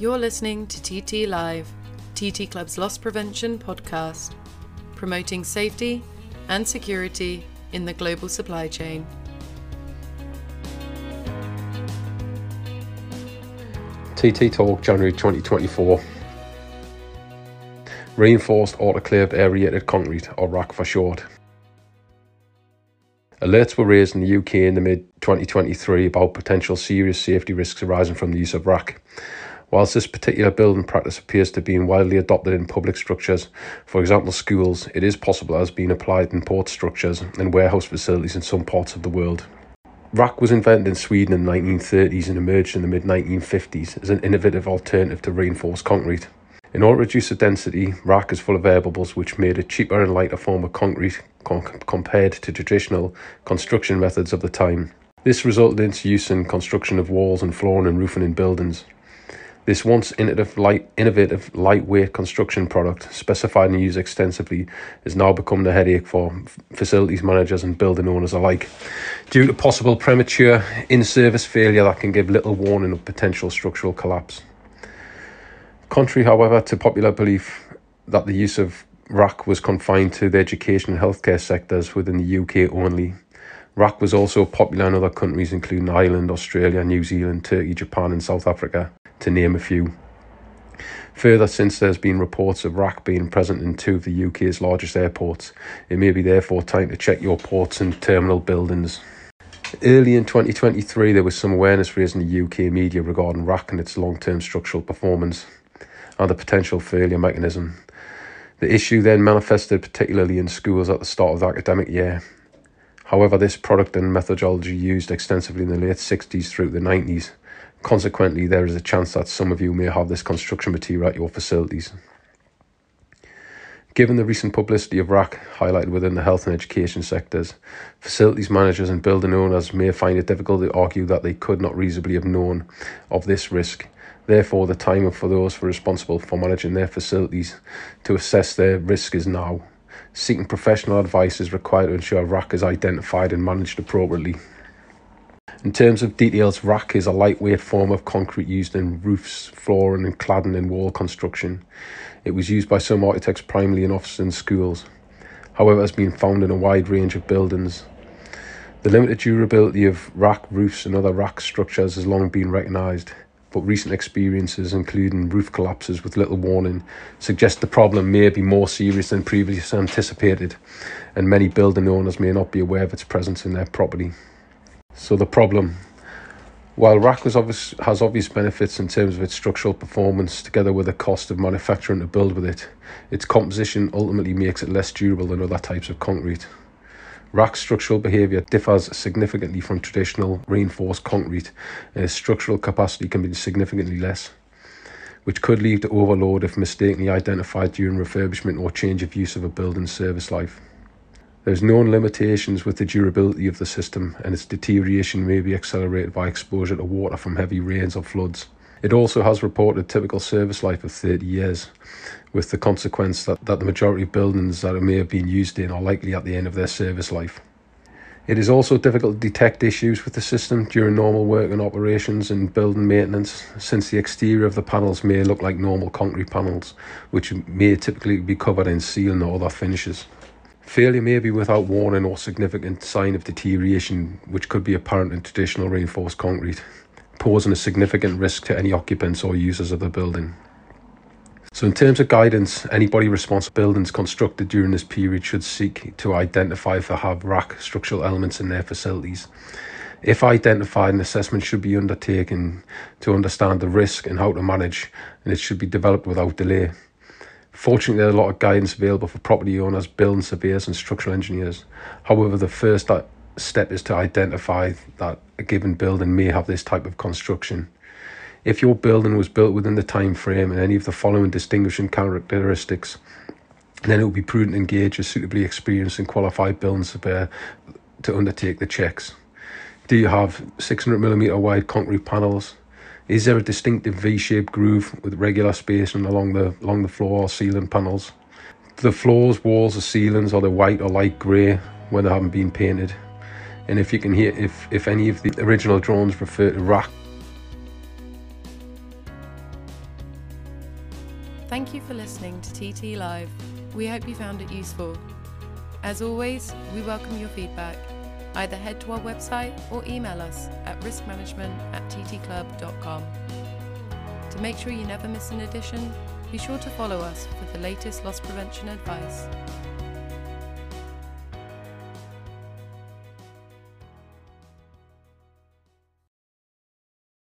You're listening to TT Live, TT Club's loss prevention podcast, promoting safety and security in the global supply chain. TT Talk January 2024. Reinforced autoclaved aerated concrete, or RAAC for short. Alerts were raised in the UK in the mid 2023 about potential serious safety risks arising from the use of RAAC. Whilst this particular building practice appears to be widely adopted in public structures, for example schools, it is possible has been applied in port structures and warehouse facilities in some parts of the world. RAAC was invented in Sweden in the 1930s and emerged in the mid 1950s as an innovative alternative to reinforced concrete. In order to reduce the density, RAAC is full of variables which made it cheaper and lighter form of concrete compared to traditional construction methods of the time. This resulted in its use in construction of walls and flooring and roofing in buildings. This once innovative, light, innovative, lightweight construction product, specified and used extensively, has now become the headache for facilities managers and building owners alike, due to possible premature in-service failure that can give little warning of potential structural collapse. Contrary, however, to popular belief that the use of RAAC was confined to the education and healthcare sectors within the UK only, RAAC was also popular in other countries including Ireland, Australia, New Zealand, Turkey, Japan and South Africa to name a few. Further, since there's been reports of RAAC being present in two of the UK's largest airports, it may be therefore time to check your ports and terminal buildings. Early in 2023, there was some awareness raised in the UK media regarding RAAC and its long term structural performance and the potential failure mechanism. The issue then manifested particularly in schools at the start of the academic year. However, this product and methodology used extensively in the late 60s through the 90s Consequently, there is a chance that some of you may have this construction material at your facilities. Given the recent publicity of RAAC highlighted within the health and education sectors, facilities managers and building owners may find it difficult to argue that they could not reasonably have known of this risk. Therefore, the time for those responsible for managing their facilities to assess their risk is now. Seeking professional advice is required to ensure RAAC is identified and managed appropriately. In terms of details, RAAC is a lightweight form of concrete used in roofs, flooring, and cladding in wall construction. It was used by some architects primarily in offices and schools. However, it has been found in a wide range of buildings. The limited durability of RAAC roofs and other RAAC structures has long been recognised, but recent experiences, including roof collapses with little warning, suggest the problem may be more serious than previously anticipated, and many building owners may not be aware of its presence in their property. So the problem, while RAAC obvious, has obvious benefits in terms of its structural performance, together with the cost of manufacturing to build with it, its composition ultimately makes it less durable than other types of concrete. RAAC's structural behaviour differs significantly from traditional reinforced concrete, and its structural capacity can be significantly less, which could lead to overload if mistakenly identified during refurbishment or change of use of a building's service life. There's known limitations with the durability of the system, and its deterioration may be accelerated by exposure to water from heavy rains or floods. It also has reported typical service life of 30 years, with the consequence that, that the majority of buildings that it may have been used in are likely at the end of their service life. It is also difficult to detect issues with the system during normal work and operations and building maintenance, since the exterior of the panels may look like normal concrete panels, which may typically be covered in sealing or other finishes. Failure may be without warning or significant sign of deterioration, which could be apparent in traditional reinforced concrete, posing a significant risk to any occupants or users of the building. So, in terms of guidance, anybody responsible buildings constructed during this period should seek to identify if they have RAAC structural elements in their facilities. If identified, an assessment should be undertaken to understand the risk and how to manage, and it should be developed without delay. Fortunately, there's a lot of guidance available for property owners, building surveyors, and structural engineers. However, the first uh, step is to identify that a given building may have this type of construction. If your building was built within the time frame and any of the following distinguishing characteristics, then it would be prudent to engage a suitably experienced and qualified building surveyor to undertake the checks. Do you have 600 millimeter wide concrete panels? Is there a distinctive V-shaped groove with regular spacing along the along the floor or ceiling panels? The floors, walls, or ceilings are they white or light grey when they haven't been painted? And if you can hear if if any of the original drawings refer to RAAC Thank you for listening to TT Live. We hope you found it useful. As always, we welcome your feedback. Either head to our website or email us at riskmanagement at ttclub.com. To make sure you never miss an edition, be sure to follow us for the latest loss prevention advice.